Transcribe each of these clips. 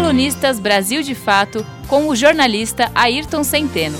Colunistas Brasil de Fato com o jornalista Ayrton Centeno.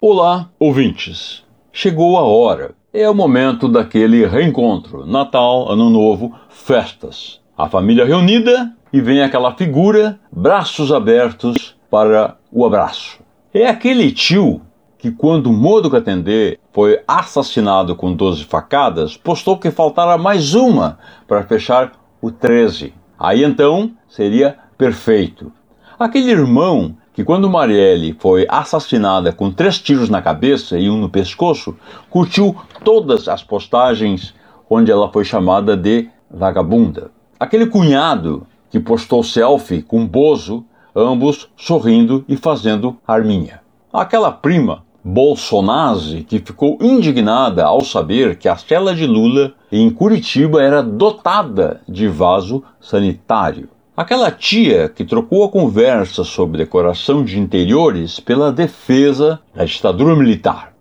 Olá, ouvintes. Chegou a hora. É o momento daquele reencontro. Natal, Ano Novo, festas. A família reunida e vem aquela figura, braços abertos para o abraço. É aquele tio que, quando Modo Catendê foi assassinado com 12 facadas, postou que faltara mais uma para fechar o 13. Aí então seria perfeito. Aquele irmão que, quando Marielle foi assassinada com três tiros na cabeça e um no pescoço, curtiu todas as postagens onde ela foi chamada de vagabunda. Aquele cunhado que postou selfie com Bozo, ambos sorrindo e fazendo arminha. Aquela prima Bolsonaro, que ficou indignada ao saber que a cela de Lula em Curitiba era dotada de vaso sanitário. Aquela tia que trocou a conversa sobre decoração de interiores pela defesa da ditadura militar.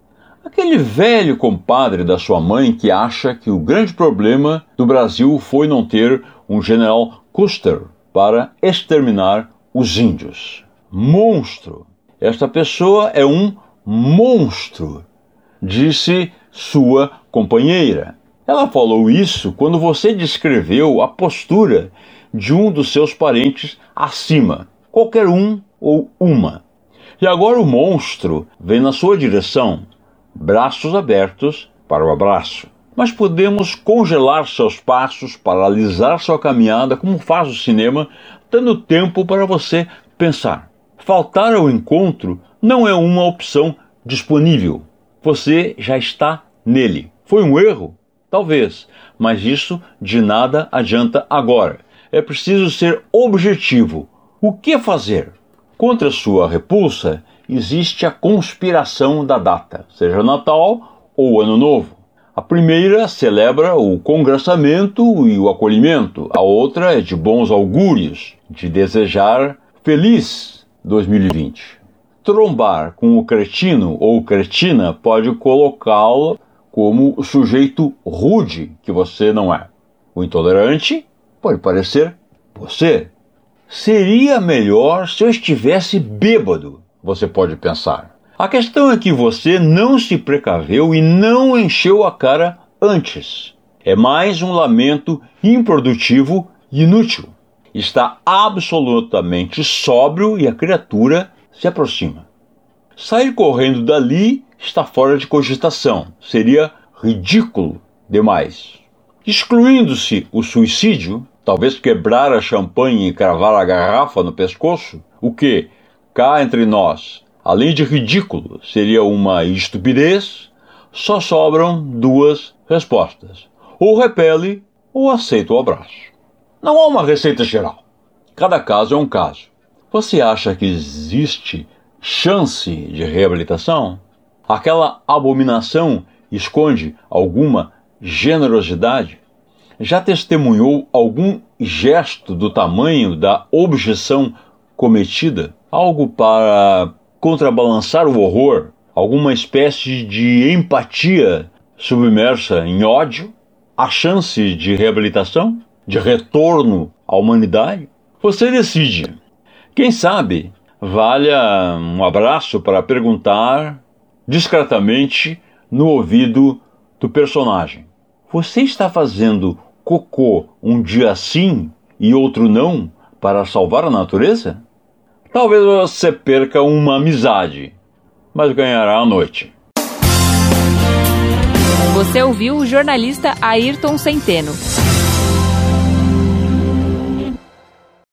Aquele velho compadre da sua mãe que acha que o grande problema do Brasil foi não ter um general Custer para exterminar os índios. Monstro! Esta pessoa é um monstro, disse sua companheira. Ela falou isso quando você descreveu a postura de um dos seus parentes acima, qualquer um ou uma. E agora o monstro vem na sua direção, braços abertos para o abraço. Mas podemos congelar seus passos, paralisar sua caminhada, como faz o cinema, dando tempo para você pensar. Faltar ao encontro não é uma opção disponível. Você já está nele. Foi um erro? Talvez, mas isso de nada adianta agora. É preciso ser objetivo. O que fazer? Contra sua repulsa, existe a conspiração da data, seja Natal ou Ano Novo. A primeira celebra o congraçamento e o acolhimento, a outra é de bons augúrios, de desejar feliz 2020 trombar com o cretino ou cretina pode colocá-lo como sujeito rude que você não é. O intolerante pode parecer você. Seria melhor se eu estivesse bêbado, você pode pensar. A questão é que você não se precaveu e não encheu a cara antes. É mais um lamento improdutivo e inútil. Está absolutamente sóbrio e a criatura se aproxima. Sair correndo dali está fora de cogitação, seria ridículo demais. Excluindo-se o suicídio, talvez quebrar a champanhe e cravar a garrafa no pescoço, o que, cá entre nós, além de ridículo, seria uma estupidez, só sobram duas respostas: ou repele ou aceita o abraço. Não há uma receita geral. Cada caso é um caso. Você acha que existe chance de reabilitação? Aquela abominação esconde alguma generosidade? Já testemunhou algum gesto do tamanho da objeção cometida? Algo para contrabalançar o horror? Alguma espécie de empatia submersa em ódio? A chance de reabilitação? De retorno à humanidade? Você decide. Quem sabe valha um abraço para perguntar discretamente no ouvido do personagem: Você está fazendo cocô um dia sim e outro não para salvar a natureza? Talvez você perca uma amizade, mas ganhará a noite. Você ouviu o jornalista Ayrton Centeno.